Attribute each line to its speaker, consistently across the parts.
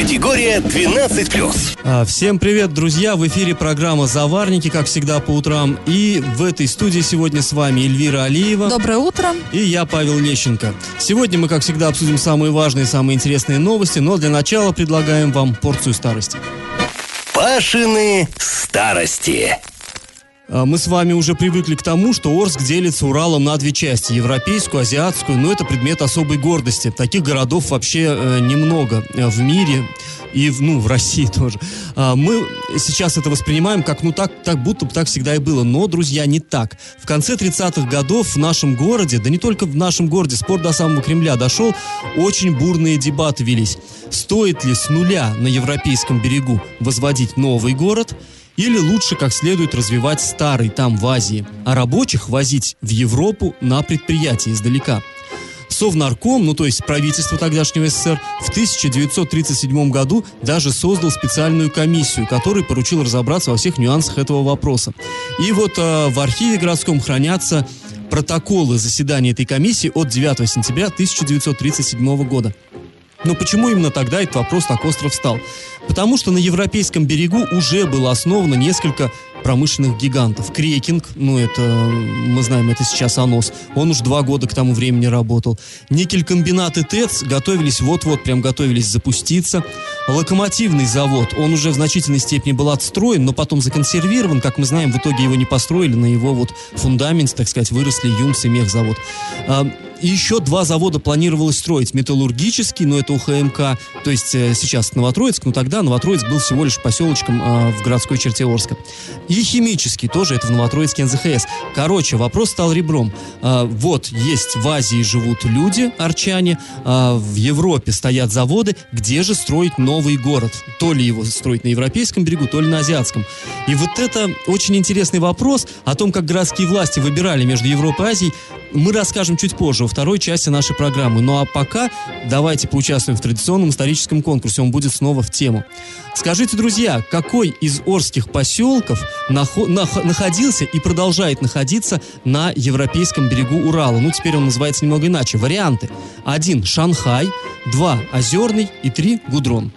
Speaker 1: Категория 12+.
Speaker 2: А, Всем привет, друзья! В эфире программа «Заварники», как всегда, по утрам. И в этой студии сегодня с вами Эльвира Алиева.
Speaker 3: Доброе утро.
Speaker 2: И я, Павел Лещенко. Сегодня мы, как всегда, обсудим самые важные, самые интересные новости, но для начала предлагаем вам порцию старости.
Speaker 1: Пашины старости.
Speaker 2: А, Мы с вами уже привыкли к тому, что Орск делится Уралом на две части, европейскую, азиатскую, но это предмет особой гордости. Таких городов вообще э, немного э, в мире и в, ну, в России тоже. А, Мы сейчас это воспринимаем как, ну, так, так будто бы так всегда и было. Но, друзья, не так. В конце 30-х годов в нашем городе, да не только в нашем городе, спорт до самого Кремля дошел, очень бурные дебаты велись. Стоит ли с нуля на европейском берегу возводить новый город – или лучше как следует развивать старый там в Азии, а рабочих возить в Европу на предприятия издалека. Совнарком, ну то есть правительство тогдашнего СССР, в 1937 году даже создал специальную комиссию, которой поручил разобраться во всех нюансах этого вопроса. И вот э, в архиве городском хранятся протоколы заседания этой комиссии от 9 сентября 1937 года. Но почему именно тогда этот вопрос так остро встал? Потому что на европейском берегу уже было основано несколько промышленных гигантов. Крекинг, ну это, мы знаем, это сейчас АНОС, он уж два года к тому времени работал. Никелькомбинат и ТЭЦ готовились вот-вот, прям готовились запуститься. Локомотивный завод, он уже в значительной степени был отстроен, но потом законсервирован, как мы знаем, в итоге его не построили, на его вот фундаменте, так сказать, выросли ЮМС и мехзавод. Еще два завода планировалось строить. Металлургический, но это УХМК, то есть э, сейчас Новотроицк, но тогда Новотроицк был всего лишь поселочком э, в городской черте Орска. И химический, тоже это в Новотроицке НЗХС. Короче, вопрос стал ребром. А, вот, есть в Азии живут люди, арчане, а, в Европе стоят заводы, где же строить новый город? То ли его строить на европейском берегу, то ли на азиатском. И вот это очень интересный вопрос о том, как городские власти выбирали между Европой и Азией, мы расскажем чуть позже, во второй части нашей программы. Ну а пока давайте поучаствуем в традиционном историческом конкурсе. Он будет снова в тему. Скажите, друзья, какой из орских поселков нахо- нах- находился и продолжает находиться на европейском берегу Урала? Ну, теперь он называется немного иначе. Варианты. Один – Шанхай, два – Озерный и три – Гудрон.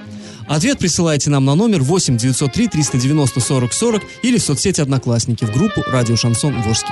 Speaker 2: Ответ присылайте нам на номер 8 903 390 40 40 или в соцсети Одноклассники в группу «Радио Шансон Ворске».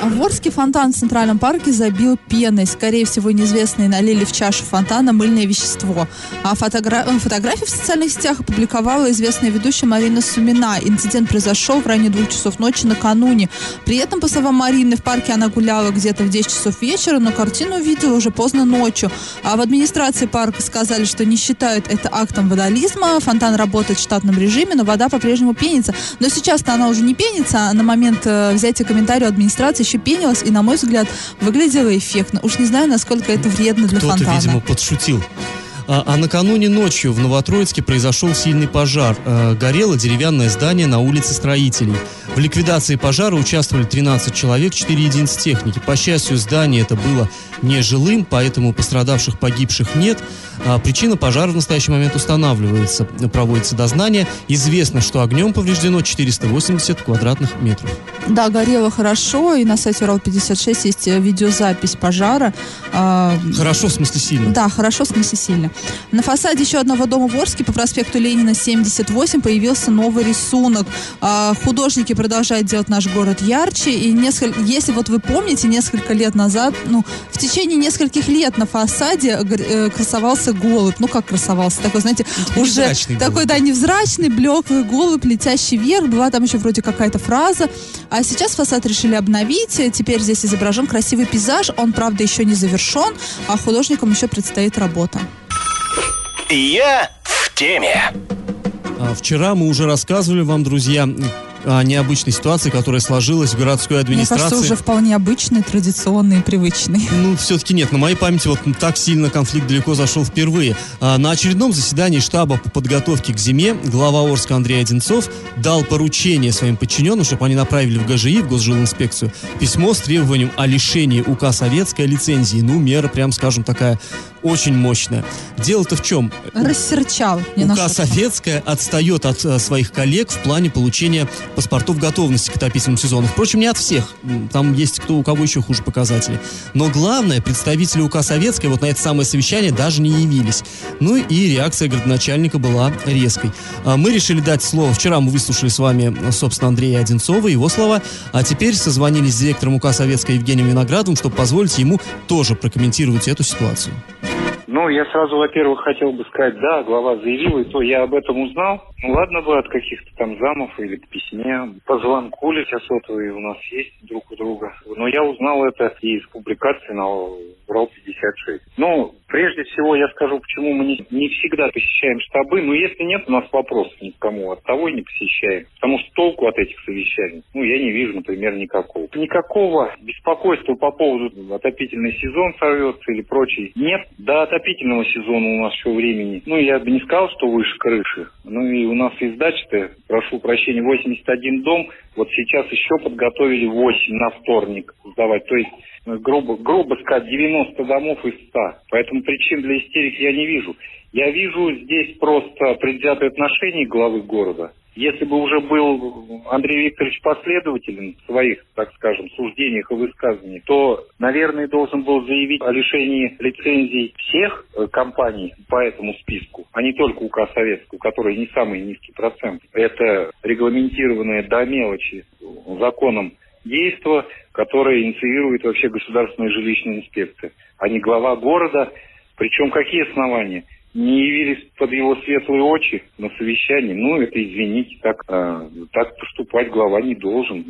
Speaker 3: В фонтан в Центральном парке забил пеной. Скорее всего, неизвестные налили в чашу фонтана мыльное вещество. А фотогра- э, фотографии в социальных сетях опубликовала известная ведущая Марина Сумина. Инцидент произошел в районе двух часов ночи накануне. При этом, по словам Марины, в парке она гуляла где-то в 10 часов вечера, но картину увидела уже поздно ночью. А в администрации парка сказали, что не считают это актом вандализма. Фонтан работает в штатном режиме, но вода по-прежнему пенится. Но сейчас-то она уже не пенится, а на момент э, взятия комментария администрации еще пенилась и, на мой взгляд, выглядела эффектно. Уж не знаю, насколько это вредно для
Speaker 2: Кто-то,
Speaker 3: фонтана.
Speaker 2: видимо, подшутил. А, а накануне ночью в Новотроицке произошел сильный пожар. Э, горело деревянное здание на улице Строителей. В ликвидации пожара участвовали 13 человек, 4 единицы техники. По счастью, здание это было не жилым, поэтому пострадавших, погибших нет. А причина пожара в настоящий момент устанавливается, проводится дознание. Известно, что огнем повреждено 480 квадратных метров.
Speaker 3: Да, горело хорошо, и на сайте Урал-56 есть э, видеозапись пожара. А,
Speaker 2: Хорошо, в смысле сильно.
Speaker 3: Да, хорошо, в смысле сильно. На фасаде еще одного дома в Орске по проспекту Ленина 78 появился новый рисунок. А, Художники продолжают делать наш город ярче. И несколько, если вот вы помните, несколько лет назад, ну, в течение нескольких лет на фасаде э, красовался голубь. Ну, как красовался? Такой, знаете, уже
Speaker 2: невзрачный
Speaker 3: такой,
Speaker 2: голубь.
Speaker 3: да, невзрачный, блеклый голубь, летящий вверх. Была там еще вроде какая-то фраза. А сейчас фасад решили обновить. Теперь здесь изображен красивый пейзаж. Он, правда, еще не завершен, а художникам еще предстоит работа.
Speaker 1: Я в теме.
Speaker 2: А, Вчера мы уже рассказывали вам, друзья, о необычной ситуации, которая сложилась в городской администрации.
Speaker 3: Мне кажется, уже вполне обычный, традиционный, привычный.
Speaker 2: Ну, все-таки нет. На моей памяти вот так сильно конфликт далеко зашел впервые. А, на очередном заседании штаба по подготовке к зиме глава Орска Андрей Одинцов дал поручение своим подчиненным, чтобы они направили в ГЖИ, в Госжилинспекцию, письмо с требованием о лишении УК Советской лицензии. Ну, мера, прям скажем, такая очень мощная. Дело-то в чем?
Speaker 3: Рассерчал.
Speaker 2: УК Советская отстает от а, своих коллег в плане получения паспортов готовности к отопительному сезону. Впрочем, не от всех. Там есть кто у кого еще хуже показатели. Но главное, представители УК Советской вот на это самое совещание даже не явились. Ну и реакция градоначальника была резкой. А мы решили дать слово. Вчера мы выслушали с вами, собственно, Андрея Одинцова, его слова. А теперь созвонились с директором УК Советской Евгением Виноградовым, чтобы позволить ему тоже прокомментировать эту ситуацию.
Speaker 4: Ну, я сразу, во-первых, хотел бы сказать, да, глава заявила, и то я об этом узнал. Ну, ладно бы от каких-то там замов или к письме. По звонку ли сотовые у нас есть друг у друга. Но я узнал это из публикации на РОЛ-56. Ну, прежде всего я скажу, почему мы не, не всегда посещаем штабы. Но если нет у нас вопросов ни к кому, от того и не посещаем. Потому что толку от этих совещаний, ну, я не вижу, например, никакого. Никакого беспокойства по поводу отопительный сезон сорвется или прочее нет. До отопительного сезона у нас еще времени. Ну, я бы не сказал, что выше крыши. Ну, и у нас из дачи-то, прошу прощения, 81 дом. Вот сейчас еще подготовили 8 на вторник сдавать. То есть грубо, грубо сказать, 90 домов из 100. Поэтому причин для истерики я не вижу. Я вижу здесь просто предвзятое отношение главы города. Если бы уже был Андрей Викторович последователен в своих, так скажем, суждениях и высказываниях, то, наверное, должен был заявить о лишении лицензий всех э, компаний по этому списку, а не только УК Советскую, у которой не самый низкий процент. Это регламентированное до мелочи законом действо, которое инициирует вообще государственная жилищная инспекция, а не глава города. Причем какие основания? Не явились под его светлые очи на совещании. Ну, это, извините, так, э, так поступать глава не должен.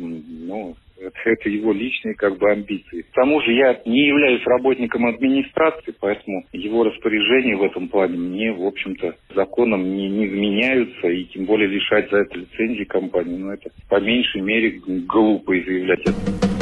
Speaker 4: Ну, это, это его личные как бы амбиции. К тому же я не являюсь работником администрации, поэтому его распоряжения в этом плане мне, в общем-то, законом не, не вменяются, и тем более лишать за это лицензии компании. Но это по меньшей мере глупо заявлять это.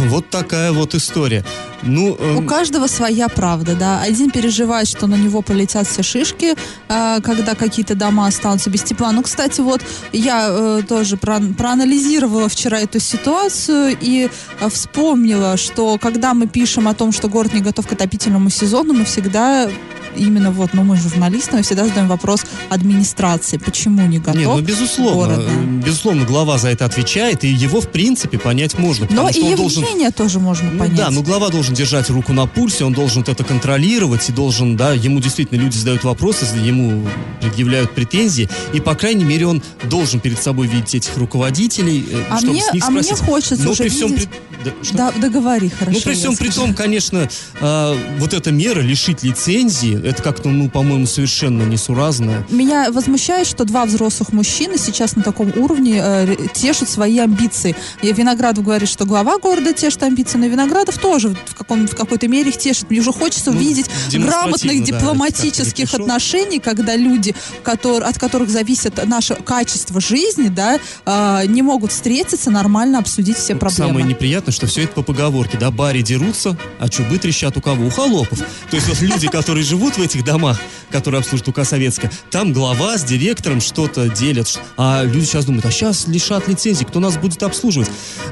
Speaker 2: Вот такая вот история. Ну,
Speaker 3: эм... У каждого своя правда, да. Один переживает, что на него полетят все шишки, э, когда какие-то дома останутся без тепла. Ну, кстати, вот я э, тоже про проанализировала вчера эту ситуацию и э, вспомнила, что когда мы пишем о том, что город не готов к отопительному сезону, мы всегда именно вот, ну мы журналисты, мы всегда задаем вопрос администрации, почему не готов Нет, ну
Speaker 2: безусловно,
Speaker 3: город,
Speaker 2: безусловно, глава за это отвечает, и его в принципе понять можно.
Speaker 3: Но и Евгения
Speaker 2: должен...
Speaker 3: тоже можно
Speaker 2: ну,
Speaker 3: понять.
Speaker 2: Да, но глава должен держать руку на пульсе, он должен это контролировать, и должен, да, ему действительно люди задают вопросы, ему предъявляют претензии, и по крайней мере он должен перед собой видеть этих руководителей,
Speaker 3: э, а чтобы мне, с них
Speaker 2: а
Speaker 3: спросить. Мне хочется но
Speaker 2: уже при всем
Speaker 3: видеть... при... да, да, договори, хорошо.
Speaker 2: Ну при всем при том, конечно, э, вот эта мера лишить лицензии, это как-то, ну, по-моему, совершенно несуразно.
Speaker 3: Меня возмущает, что два взрослых мужчины сейчас на таком уровне э, тешат свои амбиции. И Виноградов говорит, что глава города тешит амбиции, но Виноградов тоже в, каком, в какой-то мере их тешит. Мне уже хочется ну, увидеть грамотных да, дипломатических отношений, когда люди, которые, от которых зависит наше качество жизни, да, э, не могут встретиться, нормально обсудить все проблемы.
Speaker 2: Самое неприятное, что все это по поговорке, да, бари дерутся, а чубы трещат у кого? У холопов. То есть вот люди, которые живут в этих домах, которые обслуживают УК Советская, там глава с директором что-то делят. А люди сейчас думают, а сейчас лишат лицензии, кто нас будет обслуживать?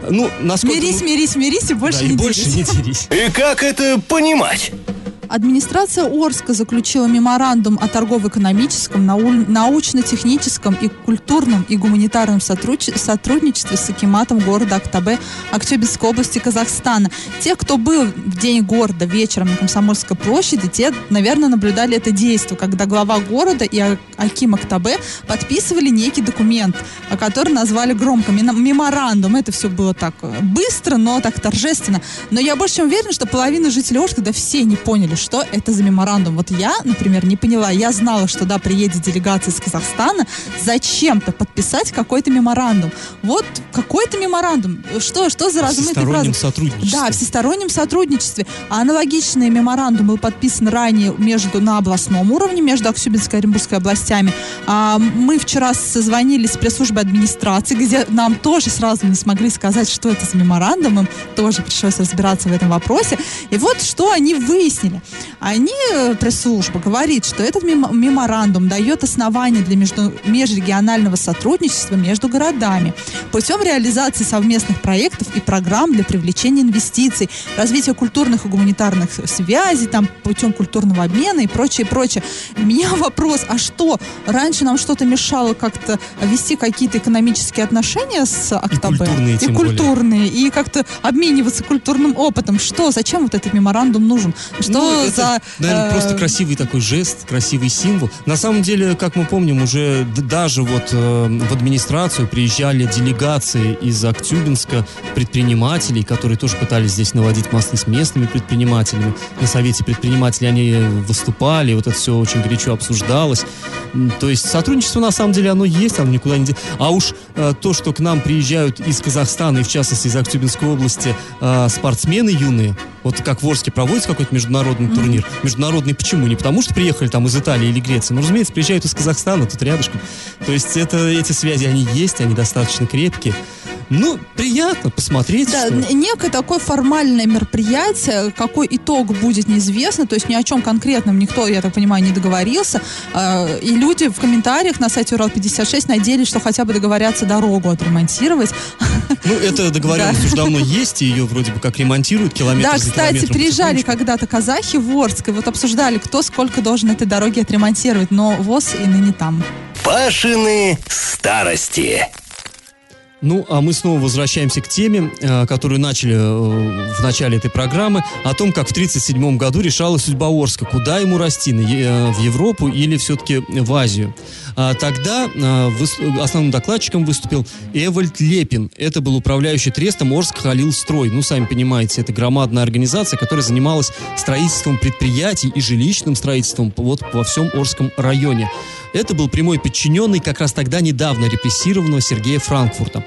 Speaker 2: Ну, насколько...
Speaker 3: Мирись, мирись, мирись и больше
Speaker 2: да,
Speaker 3: не
Speaker 2: и больше не дерись.
Speaker 1: И как это понимать?
Speaker 3: Администрация Орска заключила меморандум о торгово-экономическом, научно-техническом и культурном и гуманитарном сотрудничестве с Акиматом города Актабе Актюбинской области Казахстана. Те, кто был в день города вечером на Комсомольской площади, те, наверное, наблюдали это действие, когда глава города и Аким Актабе подписывали некий документ, который назвали громко меморандум. Это все было так быстро, но так торжественно. Но я больше чем уверена, что половина жителей Орска, да все не поняли, что это за меморандум. Вот я, например, не поняла. Я знала, что, да, приедет делегация из Казахстана зачем-то подписать какой-то меморандум. Вот какой-то меморандум. Что, что за размытый
Speaker 2: Всестороннем сотрудничестве.
Speaker 3: Да, в всестороннем сотрудничестве. А аналогичные меморандумы был подписан ранее между на областном уровне, между Аксюбинской и Оренбургской областями. А, мы вчера созвонились с пресс-службой администрации, где нам тоже сразу не смогли сказать, что это за меморандум. Им тоже пришлось разбираться в этом вопросе. И вот что они выяснили. Они, э, пресс-служба, говорит, что этот меморандум дает основания для между, межрегионального сотрудничества между городами путем реализации совместных проектов и программ для привлечения инвестиций, развития культурных и гуманитарных связей, там, путем культурного обмена и прочее, прочее. У меня вопрос, а что, раньше нам что-то мешало как-то вести какие-то экономические отношения с Актабе?
Speaker 2: И культурные,
Speaker 3: И культурные, более. и как-то обмениваться культурным опытом. Что, зачем вот этот меморандум нужен? Что
Speaker 2: ну, это,
Speaker 3: за...
Speaker 2: Наверное, э... просто красивый такой жест, красивый символ. На самом деле, как мы помним, уже даже вот э, в администрацию приезжали делегации из Актюбинска, предпринимателей, которые тоже пытались здесь наводить мосты с местными предпринимателями. На совете предпринимателей они выступали, вот это все очень горячо обсуждалось. То есть сотрудничество на самом деле оно есть, оно никуда не. А уж э, то, что к нам приезжают из Казахстана и в частности из Актюбинской области э, спортсмены юные, вот как в Орске проводится какой-то международный mm-hmm. турнир. Международный почему? Не потому что приехали там из Италии или Греции, но, разумеется, приезжают из Казахстана, тут рядышком. То есть это, эти связи, они есть, они достаточно крепкие. Ну, приятно посмотреть.
Speaker 3: Да,
Speaker 2: что...
Speaker 3: некое такое формальное мероприятие, какой итог будет неизвестно, то есть ни о чем конкретном никто, я так понимаю, не договорился. А, и люди в комментариях на сайте Урал-56 надеялись, что хотя бы договорятся дорогу отремонтировать.
Speaker 2: Ну, это договоренность уже давно есть, и ее вроде бы как ремонтируют километр
Speaker 3: Да, кстати, приезжали когда-то казахи в Орск, вот обсуждали, кто сколько должен этой дороги отремонтировать, но ВОЗ и ныне там.
Speaker 1: Пашины старости.
Speaker 2: Ну, а мы снова возвращаемся к теме, э, которую начали э, в начале этой программы, о том, как в 1937 году решалась судьба Орска, куда ему расти, э, в Европу или все-таки в Азию. А тогда основным докладчиком выступил Эвальд Лепин. Это был управляющий трестом Орск Халил Строй. Ну, сами понимаете, это громадная организация, которая занималась строительством предприятий и жилищным строительством вот во всем Орском районе. Это был прямой подчиненный как раз тогда недавно репрессированного Сергея Франкфурта.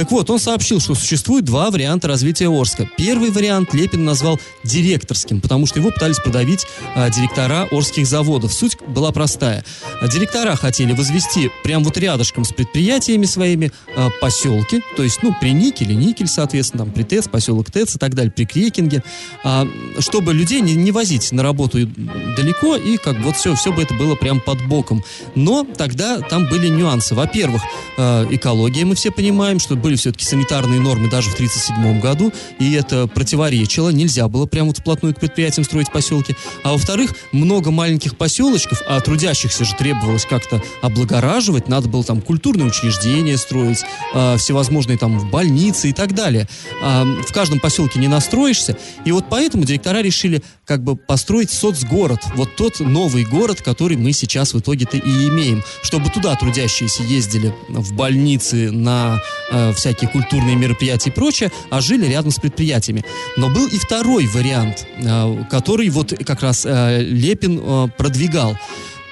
Speaker 2: Так вот, он сообщил, что существует два варианта развития Орска. Первый вариант Лепин назвал директорским, потому что его пытались продавить а, директора Орских заводов. Суть была простая. Директора хотели возвести прямо вот рядышком с предприятиями своими а, поселки, то есть, ну, при Никеле, Никель, соответственно, там, при ТЭЦ, поселок ТЭЦ и так далее, при Крекинге, а, чтобы людей не, не возить на работу далеко, и как вот все, все бы это было прям под боком. Но тогда там были нюансы. Во-первых, а, экология, мы все понимаем, что были все-таки санитарные нормы даже в 1937 году, и это противоречило, нельзя было прямо вот вплотную к предприятиям строить поселки. А во-вторых, много маленьких поселочков, а трудящихся же требовалось как-то облагораживать, надо было там культурные учреждения строить, э, всевозможные там больницы и так далее. Э, в каждом поселке не настроишься, и вот поэтому директора решили как бы построить соцгород, вот тот новый город, который мы сейчас в итоге-то и имеем, чтобы туда трудящиеся ездили в больницы на э, всякие культурные мероприятия и прочее, а жили рядом с предприятиями. Но был и второй вариант, э, который вот как раз э, Лепин э, продвигал.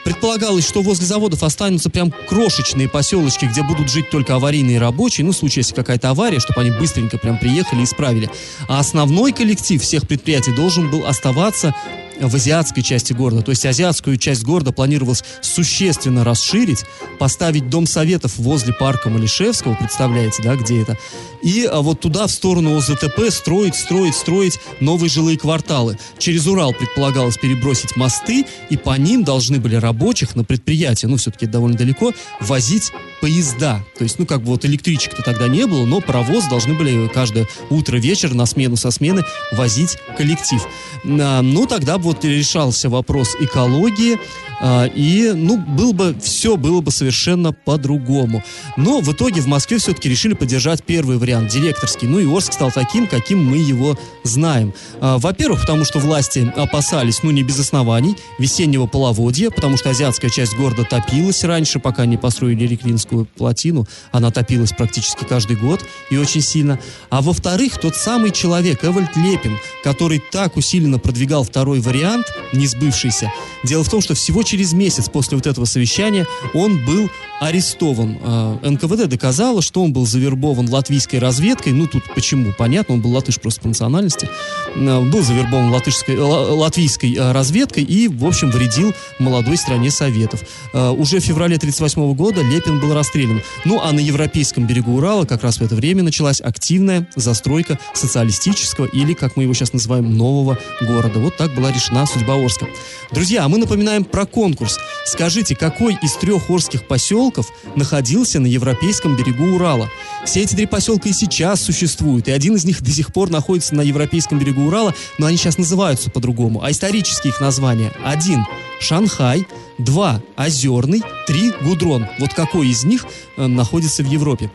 Speaker 2: Предполагалось, что возле заводов останутся прям крошечные поселочки, где будут жить только аварийные рабочие, ну, в случае, если какая-то авария, чтобы они быстренько прям приехали и исправили. А основной коллектив всех предприятий должен был оставаться в азиатской части города. То есть азиатскую часть города планировалось существенно расширить, поставить дом советов возле парка Малишевского, представляете, да, где это, и а, вот туда, в сторону ОЗТП, строить, строить, строить новые жилые кварталы. Через Урал предполагалось перебросить мосты, и по ним должны были рабочих на предприятие, ну, все-таки довольно далеко, возить поезда. То есть, ну, как бы вот электричек-то тогда не было, но паровоз должны были каждое утро, вечер на смену со смены возить коллектив. Ну, тогда вот решался вопрос экологии, а, и, ну, было бы, все было бы совершенно по-другому. Но в итоге в Москве все-таки решили поддержать первый вариант, директорский. Ну и Орск стал таким, каким мы его знаем. А, во-первых, потому что власти опасались, ну, не без оснований, весеннего половодья, потому что азиатская часть города топилась раньше, пока не построили Реклинскую Берлинскую плотину. Она топилась практически каждый год и очень сильно. А во-вторых, тот самый человек, Эвальд Лепин, который так усиленно продвигал второй вариант, не сбывшийся. Дело в том, что всего через месяц после вот этого совещания он был арестован. А, НКВД доказало, что он был завербован латвийской разведкой. Ну, тут почему? Понятно, он был латыш просто по национальности. А, был завербован латышской, латвийской а, разведкой и, в общем, вредил молодой стране Советов. Уже в феврале 1938 года Лепин был расстрелян. Ну, а на европейском берегу Урала как раз в это время началась активная застройка социалистического или, как мы его сейчас называем, нового города. Вот так была решена судьба Орска. Друзья, а мы напоминаем про конкурс. Скажите, какой из трех орских поселков находился на европейском берегу Урала? Все эти три поселка и сейчас существуют, и один из них до сих пор находится на европейском берегу Урала, но они сейчас называются по-другому. А исторические их названия? Один – Шанхай, два – Озерный, три – Гудрон. Вот какой из них э, находится в Европе?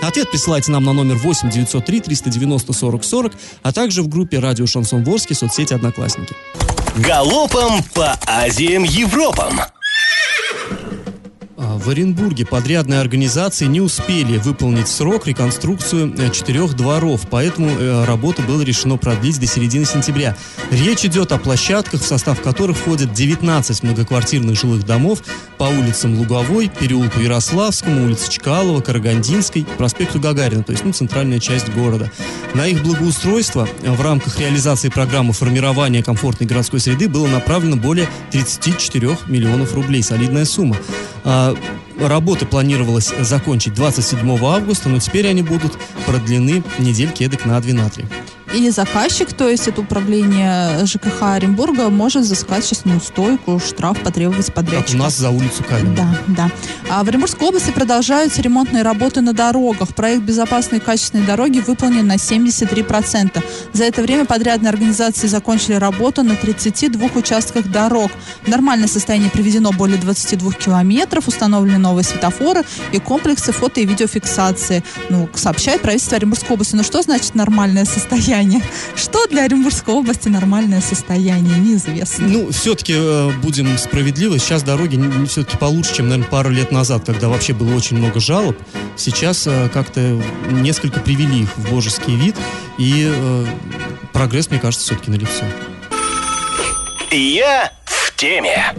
Speaker 2: Ответ присылайте нам на номер 8 903 390 40 40, а также в группе «Радио Шансон Ворске» соцсети «Одноклассники».
Speaker 1: Галопом по Азиям Европам!
Speaker 2: А, в Оренбурге подрядные организации не успели выполнить срок реконструкцию э, четырех дворов, поэтому э, работу было решено продлить до середины сентября. Речь идет о площадках, в состав которых входят 19 многоквартирных жилых домов по улицам Луговой, переулку Ярославскому, улице Чкалова, Карагандинской, проспекту Гагарина, то есть ну, центральная часть города. На их благоустройство в рамках реализации программы формирования комфортной городской среды было направлено более 34 миллионов рублей. Солидная сумма. Работы планировалось закончить 27 августа, но теперь они будут продлены недельки эдак на 2 на 3.
Speaker 3: И заказчик, то есть это управление ЖКХ Оренбурга, может взыскать сейчас неустойку, штраф потребовать подрядчика.
Speaker 2: Как у нас за улицу Камень.
Speaker 3: Да, да. А в Оренбургской области продолжаются ремонтные работы на дорогах. Проект «Безопасные и качественные дороги» выполнен на 73%. За это время подрядные организации закончили работу на 32 участках дорог. В нормальное состояние приведено более 22 километров, установлены новые светофоры и комплексы фото и видеофиксации. Ну, сообщает правительство Оренбургской области. Ну, что значит нормальное состояние? Состояние. Что для Оренбургской области нормальное состояние, неизвестно.
Speaker 2: Ну, все-таки э, будем справедливы. Сейчас дороги все-таки получше, чем, наверное, пару лет назад, когда вообще было очень много жалоб. Сейчас э, как-то несколько привели их в божеский вид, и э, прогресс, мне кажется, все-таки налицо.
Speaker 1: Я в теме.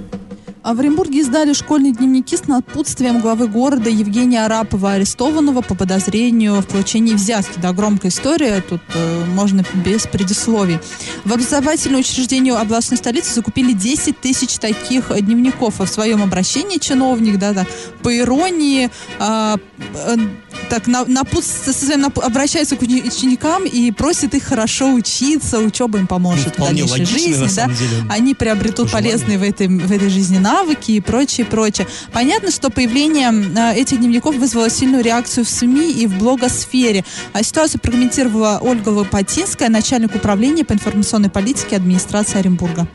Speaker 3: А в Оренбурге издали школьные дневники с напутствием главы города Евгения Арапова, арестованного по подозрению в получении взятки. Да, громкая история, тут э, можно без предисловий. В образовательное учреждение областной столицы закупили 10 тысяч таких дневников. А в своем обращении чиновник, да, да по иронии, э, так на, напутствие, обращается к ученикам и просит их хорошо учиться, учеба им поможет
Speaker 2: ну, в дальнейшей
Speaker 3: логично, жизни.
Speaker 2: Да?
Speaker 3: Деле, Они приобретут полезные в этой, в этой жизни навыки и прочее, прочее. Понятно, что появление э, этих дневников вызвало сильную реакцию в СМИ и в блогосфере. А ситуацию прокомментировала Ольга Лопатинская, начальник управления по информационной политике администрации Оренбурга.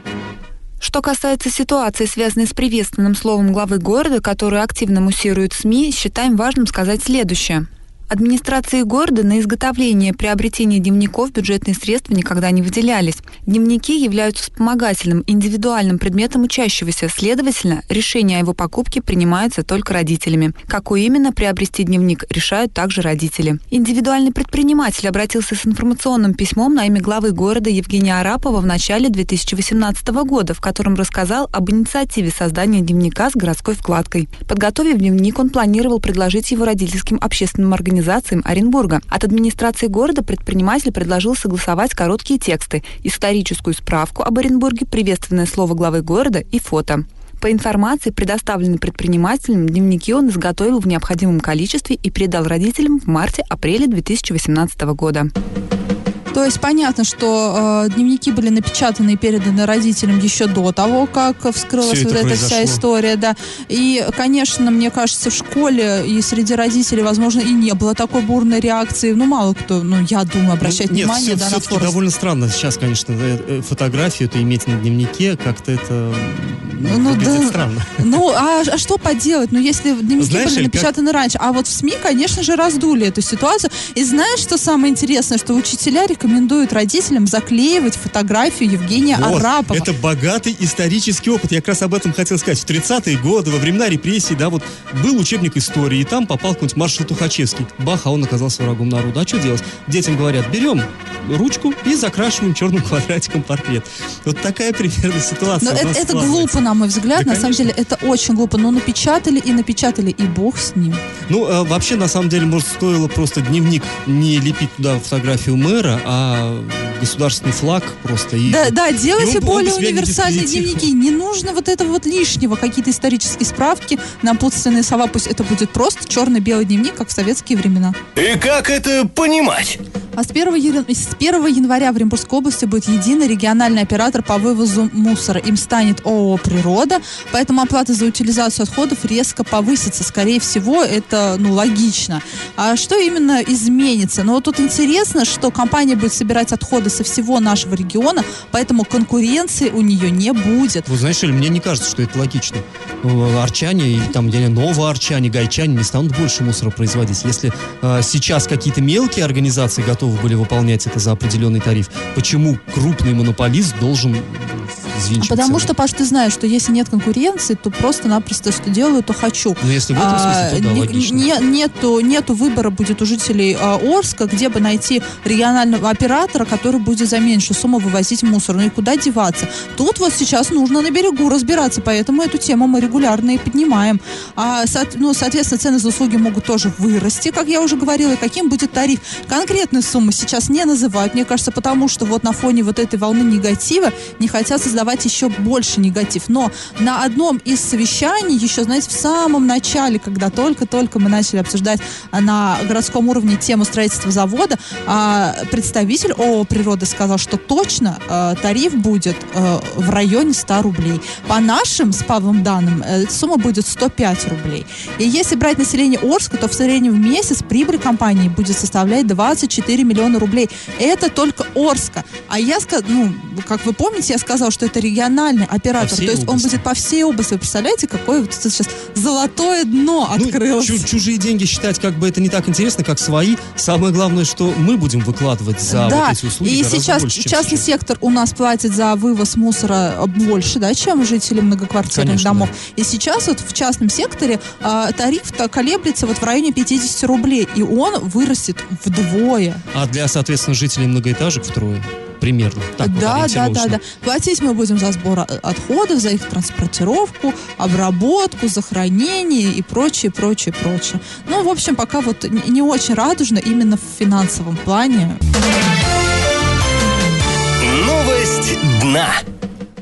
Speaker 5: Что касается ситуации, связанной с приветственным словом главы города, которую активно муссируют СМИ, считаем важным сказать следующее. Администрации города на изготовление и приобретение дневников бюджетные средства никогда не выделялись. Дневники являются вспомогательным, индивидуальным предметом учащегося, следовательно, решение о его покупке принимается только родителями. Какой именно приобрести дневник, решают также родители. Индивидуальный предприниматель обратился с информационным письмом на имя главы города Евгения Арапова в начале 2018 года, в котором рассказал об инициативе создания дневника с городской вкладкой. Подготовив дневник, он планировал предложить его родительским общественным организациям организациям Оренбурга. От администрации города предприниматель предложил согласовать короткие тексты, историческую справку об Оренбурге, приветственное слово главы города и фото. По информации, предоставленной предпринимателем, дневники он изготовил в необходимом количестве и передал родителям в марте-апреле 2018 года.
Speaker 3: То есть понятно, что э, дневники были напечатаны и переданы родителям еще до того, как вскрылась вот эта вся история, да. И, конечно, мне кажется, в школе и среди родителей, возможно, и не было такой бурной реакции. Ну, мало кто, ну, я думаю, обращать
Speaker 2: ну, нет,
Speaker 3: внимание,
Speaker 2: все,
Speaker 3: да,
Speaker 2: все-таки на довольно странно сейчас, конечно, э, э, фотографию это иметь на дневнике, как-то это ну, да, странно.
Speaker 3: Ну, а, а что поделать? Ну, если дневники знаешь, были напечатаны как... раньше. А вот в СМИ, конечно же, раздули эту ситуацию. И знаешь, что самое интересное, что учителя рекомендует родителям заклеивать фотографию Евгения
Speaker 2: Вот,
Speaker 3: Арапова.
Speaker 2: это богатый исторический опыт. Я как раз об этом хотел сказать. В 30-е годы, во времена репрессий, да, вот был учебник истории, и там попал какой-нибудь маршал Тухачевский. Бах, а он оказался врагом народа. А что делать? Детям говорят, берем ручку и закрашиваем черным квадратиком портрет. Вот такая примерно ситуация.
Speaker 3: Но это, это глупо, на мой взгляд.
Speaker 2: Да,
Speaker 3: на самом
Speaker 2: конечно.
Speaker 3: деле, это очень глупо. Но напечатали и напечатали, и бог с ним.
Speaker 2: Ну, э, вообще, на самом деле, может, стоило просто дневник не лепить туда фотографию мэра, а государственный флаг просто. И...
Speaker 3: Да, да, делайте более универсальные дневники. Не нужно вот этого вот лишнего, какие-то исторические справки, напутственные слова. Пусть это будет просто черно-белый дневник, как в советские времена.
Speaker 1: И как это понимать?
Speaker 3: А с 1, яр- с 1 января в Оренбургской области будет единый региональный оператор по вывозу мусора. Им станет ООО «Природа», поэтому оплата за утилизацию отходов резко повысится. Скорее всего, это ну, логично. А что именно изменится? Ну, вот тут интересно, что компания будет собирать отходы со всего нашего региона, поэтому конкуренции у нее не будет.
Speaker 2: Вот знаешь, Эль, мне не кажется, что это логично. Э, Арчане, или там, знаю, новоарчане, гайчане не станут больше мусора производить. Если э, сейчас какие-то мелкие организации готовы были выполнять это за определенный тариф, почему крупный монополист должен взвинчивать
Speaker 3: Потому что, Паш, ты знаешь, что если нет конкуренции, то просто-напросто что делаю, то хочу.
Speaker 2: Ну, если в этом
Speaker 3: А,
Speaker 2: смысле, то да, логично.
Speaker 3: не- нету, нету выбора будет у жителей а, Орска, где бы найти регионального оператора, который будет за меньшую сумму вывозить мусор. Ну и куда деваться? Тут вот сейчас нужно на берегу разбираться, поэтому эту тему мы регулярно и поднимаем. А, ну, соответственно, цены за услуги могут тоже вырасти, как я уже говорила, и каким будет тариф. Конкретные суммы сейчас не называют, мне кажется, потому что вот на фоне вот этой волны негатива не хотят создавать еще больше негатив. Но на одном из совещаний, еще, знаете, в самом начале, когда только-только мы начали обсуждать а, на городском уровне тему строительства завода, а, представитель ООО «Природа» сказал, что точно а, тариф будет в районе 100 рублей. По нашим с Павлом данным, э, сумма будет 105 рублей. И если брать население Орска, то в среднем в месяц прибыль компании будет составлять 24 миллиона рублей. Это только Орска. А я ну, как вы помните, я сказал, что это региональный оператор. То есть он
Speaker 2: области.
Speaker 3: будет по всей области. Вы представляете, какое вот это сейчас золотое дно
Speaker 2: Ну,
Speaker 3: открылось?
Speaker 2: чу- чужие деньги считать как бы это не так интересно, как свои. Самое главное, что мы будем выкладывать за
Speaker 3: да,
Speaker 2: вот эти услуги
Speaker 3: и сейчас
Speaker 2: больше,
Speaker 3: частный
Speaker 2: сейчас.
Speaker 3: сектор у нас платит за вывоз мусора э, больше, да, чем жители многоквартирных
Speaker 2: Конечно,
Speaker 3: домов. И сейчас вот в частном секторе а, тариф-то колеблется вот в районе 50 рублей, и он вырастет вдвое.
Speaker 2: А для, соответственно, жителей многоэтажек втрое. Примерно. Так вот,
Speaker 3: да, да, да, да. Платить мы будем за сбор э, отходов, за их транспортировку, обработку, за хранение и прочее, прочее, прочее. Ну, в общем, пока вот не очень радужно именно в финансовом плане.
Speaker 1: Новость дна.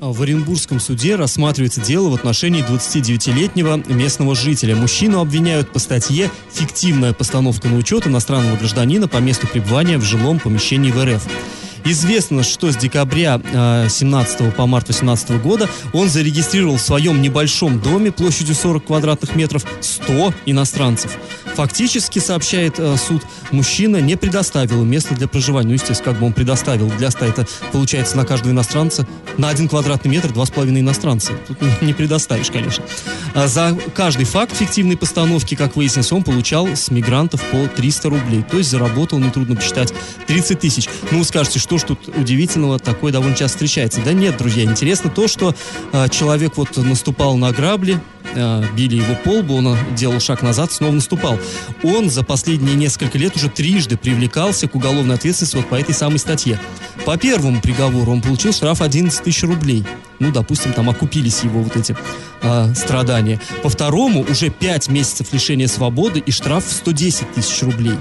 Speaker 2: А В Оренбургском суде рассматривается дело в отношении 29-летнего местного жителя. Мужчину обвиняют по статье «Фиктивная постановка на учет иностранного гражданина по месту пребывания в жилом помещении в РФ». Известно, что с декабря э, 17 по март 18 года он зарегистрировал в своем небольшом доме площадью 40 квадратных метров 100 иностранцев. Фактически, сообщает э, суд, мужчина не предоставил место для проживания. Ну, естественно, как бы он предоставил. Для 100 это получается на каждого иностранца на один квадратный метр два с половиной иностранца. Тут не предоставишь, конечно. А за каждый факт фиктивной постановки, как выяснилось, он получал с мигрантов по 300 рублей. То есть заработал, нетрудно посчитать, 30 тысяч. Ну, вы скажете, что ж тут удивительного, такое довольно часто встречается. Да нет, друзья, интересно то, что а, человек вот наступал на грабли, а, били его по лбу, он делал шаг назад, снова наступал. Он за последние несколько лет уже трижды привлекался к уголовной ответственности вот по этой самой статье. По первому приговору он получил штраф 11 тысяч рублей. Ну, допустим, там окупились его вот эти а, страдания. По второму уже 5 месяцев лишения свободы и штраф в 110 тысяч рублей.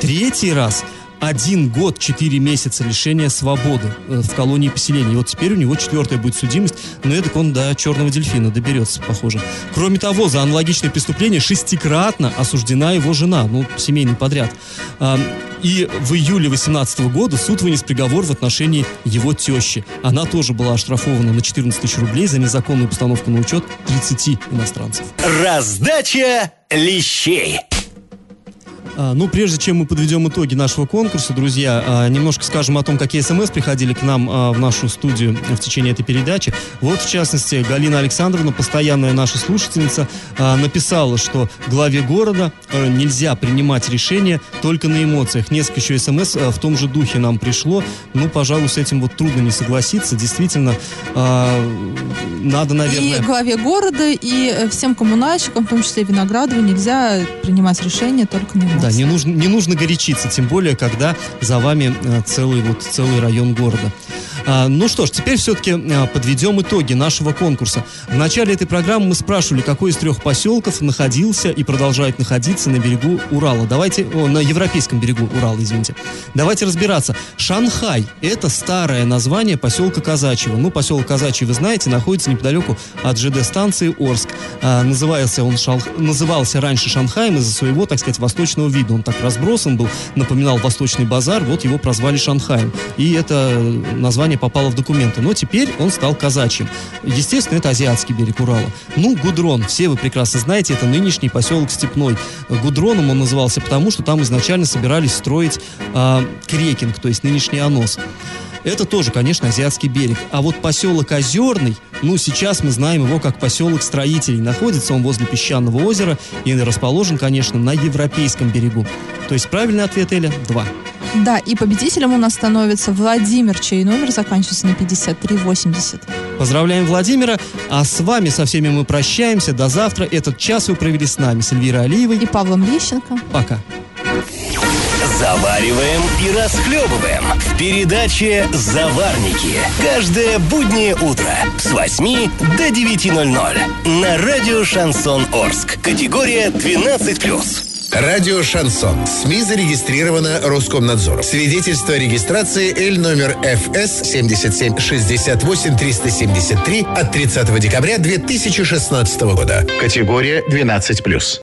Speaker 2: Третий раз один год, четыре месяца лишения свободы э, в колонии поселения. И вот теперь у него четвертая будет судимость, но это он до черного дельфина доберется, похоже. Кроме того, за аналогичное преступление шестикратно осуждена его жена, ну, семейный подряд. А, И в июле 2018 года суд вынес приговор в отношении его тещи. Она тоже была оштрафована на 14 тысяч рублей за незаконную постановку на учет 30 иностранцев.
Speaker 1: Раздача лещей.
Speaker 2: А, ну, прежде чем мы подведем итоги нашего конкурса, друзья, а, немножко скажем о том, какие смс приходили к нам а, в нашу студию в течение этой передачи. Вот, в частности, Галина Александровна, постоянная наша слушательница, написала, что главе города а, нельзя принимать решения только на эмоциях. Несколько еще смс в том же духе нам пришло. Ну, пожалуй, с этим вот трудно не согласиться. Действительно, надо, наверное...
Speaker 3: И главе города, и э, всем коммунальщикам, в том числе Виноградову, нельзя принимать решения только на эмоциях.
Speaker 2: Да, не нужно, не нужно горячиться, тем более, когда за вами э, целый, вот, целый район города. А, ну что ж, теперь все-таки а, подведем итоги нашего конкурса. В начале этой программы мы спрашивали, какой из трех поселков находился и продолжает находиться на берегу Урала. Давайте, о, на европейском берегу Урала, извините. Давайте разбираться. Шанхай – это старое название поселка Казачьего. Ну, поселок Казачий, вы знаете, находится неподалеку от ЖД-станции Орск. А, назывался он шал... назывался раньше Шанхаем из-за своего, так сказать, восточного вида. Он так разбросан был, напоминал восточный базар, вот его прозвали Шанхаем. И это название попало в документы. Но теперь он стал казачьим. Естественно, это азиатский берег Урала. Ну, Гудрон, все вы прекрасно знаете, это нынешний поселок Степной. Гудроном он назывался потому, что там изначально собирались строить э, крекинг, то есть нынешний Анос. Это тоже, конечно, азиатский берег. А вот поселок Озерный, ну, сейчас мы знаем его как поселок строителей. Находится он возле песчаного озера и расположен, конечно, на европейском берегу. То есть правильный ответ, Эля, два.
Speaker 3: Да, и победителем у нас становится Владимир, чей номер заканчивается на 5380.
Speaker 2: Поздравляем Владимира, а с вами со всеми мы прощаемся. До завтра. Этот час вы провели с нами, с Эльвирой Алиевой.
Speaker 3: И Павлом Лещенко.
Speaker 2: Пока.
Speaker 1: Завариваем и расхлебываем в передаче «Заварники». Каждое буднее утро с 8 до 9.00 на радио «Шансон Орск». Категория 12+.
Speaker 6: Радио «Шансон». СМИ зарегистрировано Роскомнадзором. Свидетельство о регистрации Л номер ФС 77 68 373 от 30 декабря 2016 года. Категория 12+.